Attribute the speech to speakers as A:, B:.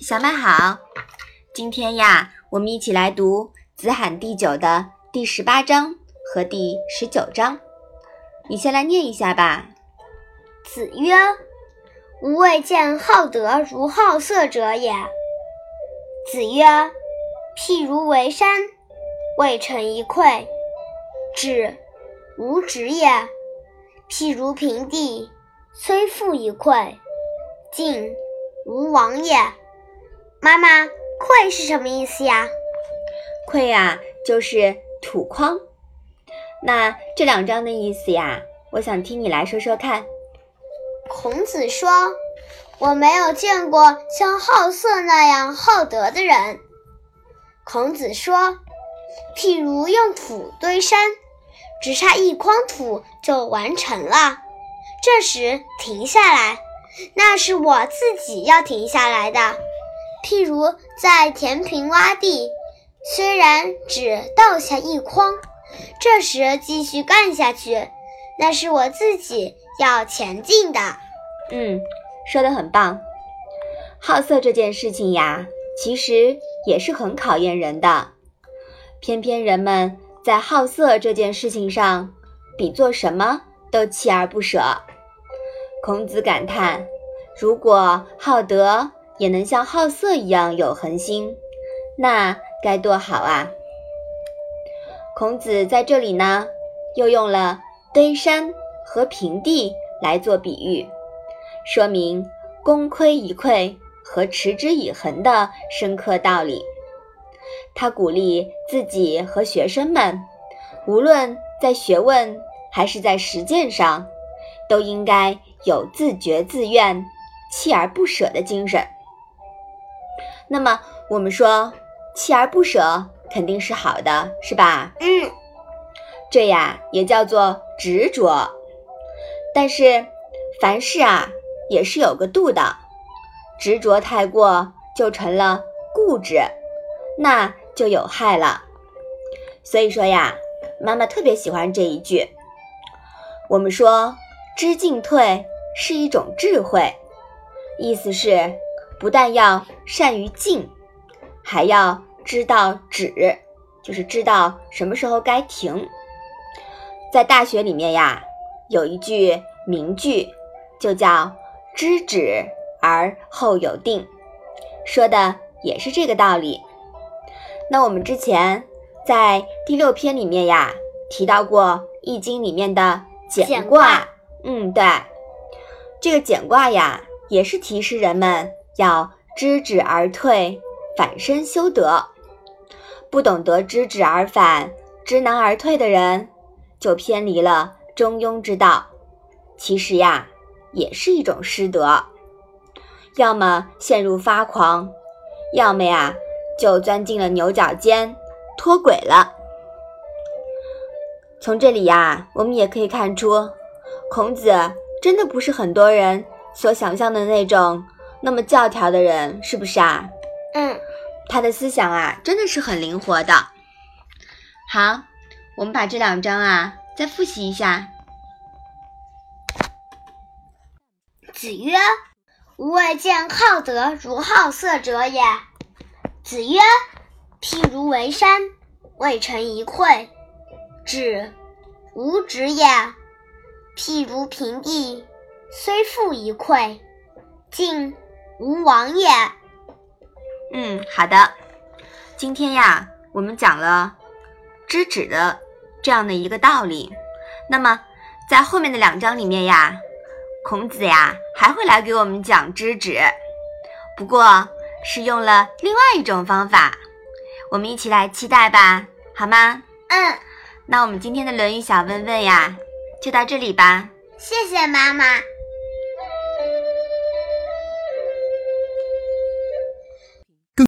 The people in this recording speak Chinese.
A: 小麦好，今天呀，我们一起来读《子罕第九》的第十八章和第十九章。你先来念一下吧。
B: 子曰：“吾未见好德如好色者也。”子曰：“譬如为山，未成一篑，止，无止也；譬如平地，虽覆一篑，进，无往也。”妈妈，篑是什么意思呀？
A: 篑呀，就是土筐。那这两章的意思呀，我想听你来说说看。
B: 孔子说：“我没有见过像好色那样好德的人。”孔子说：“譬如用土堆山，只差一筐土就完成了。这时停下来，那是我自己要停下来的。”譬如在填平洼地，虽然只倒下一筐，这时继续干下去，那是我自己要前进的。
A: 嗯，说的很棒。好色这件事情呀，其实也是很考验人的。偏偏人们在好色这件事情上，比做什么都锲而不舍。孔子感叹：如果好德。也能像好色一样有恒心，那该多好啊！孔子在这里呢，又用了堆山和平地来做比喻，说明功亏一篑和持之以恒的深刻道理。他鼓励自己和学生们，无论在学问还是在实践上，都应该有自觉自愿、锲而不舍的精神。那么我们说，锲而不舍肯定是好的，是吧？
B: 嗯，
A: 这呀也叫做执着。但是凡事啊也是有个度的，执着太过就成了固执，那就有害了。所以说呀，妈妈特别喜欢这一句。我们说知进退是一种智慧，意思是。不但要善于进，还要知道止，就是知道什么时候该停。在大学里面呀，有一句名句，就叫“知止而后有定”，说的也是这个道理。那我们之前在第六篇里面呀，提到过《易经》里面的
B: 简
A: 卦，嗯，对，这个简卦呀，也是提示人们。要知止而退，反身修德。不懂得知止而反，知难而退的人，就偏离了中庸之道。其实呀，也是一种失德。要么陷入发狂，要么呀，就钻进了牛角尖，脱轨了。从这里呀，我们也可以看出，孔子真的不是很多人所想象的那种。那么教条的人是不是啊？
B: 嗯，
A: 他的思想啊，真的是很灵活的。好，我们把这两章啊再复习一下。
B: 子曰：“吾未见好德如好色者也。”子曰：“譬如为山，未成一篑，止，无止也；譬如平地，虽覆一篑，进。”无往也。
A: 嗯，好的。今天呀，我们讲了知止的这样的一个道理。那么，在后面的两章里面呀，孔子呀还会来给我们讲知止，不过是用了另外一种方法。我们一起来期待吧，好吗？
B: 嗯。
A: 那我们今天的《论语》小问问呀，就到这里吧。
B: 谢谢妈妈。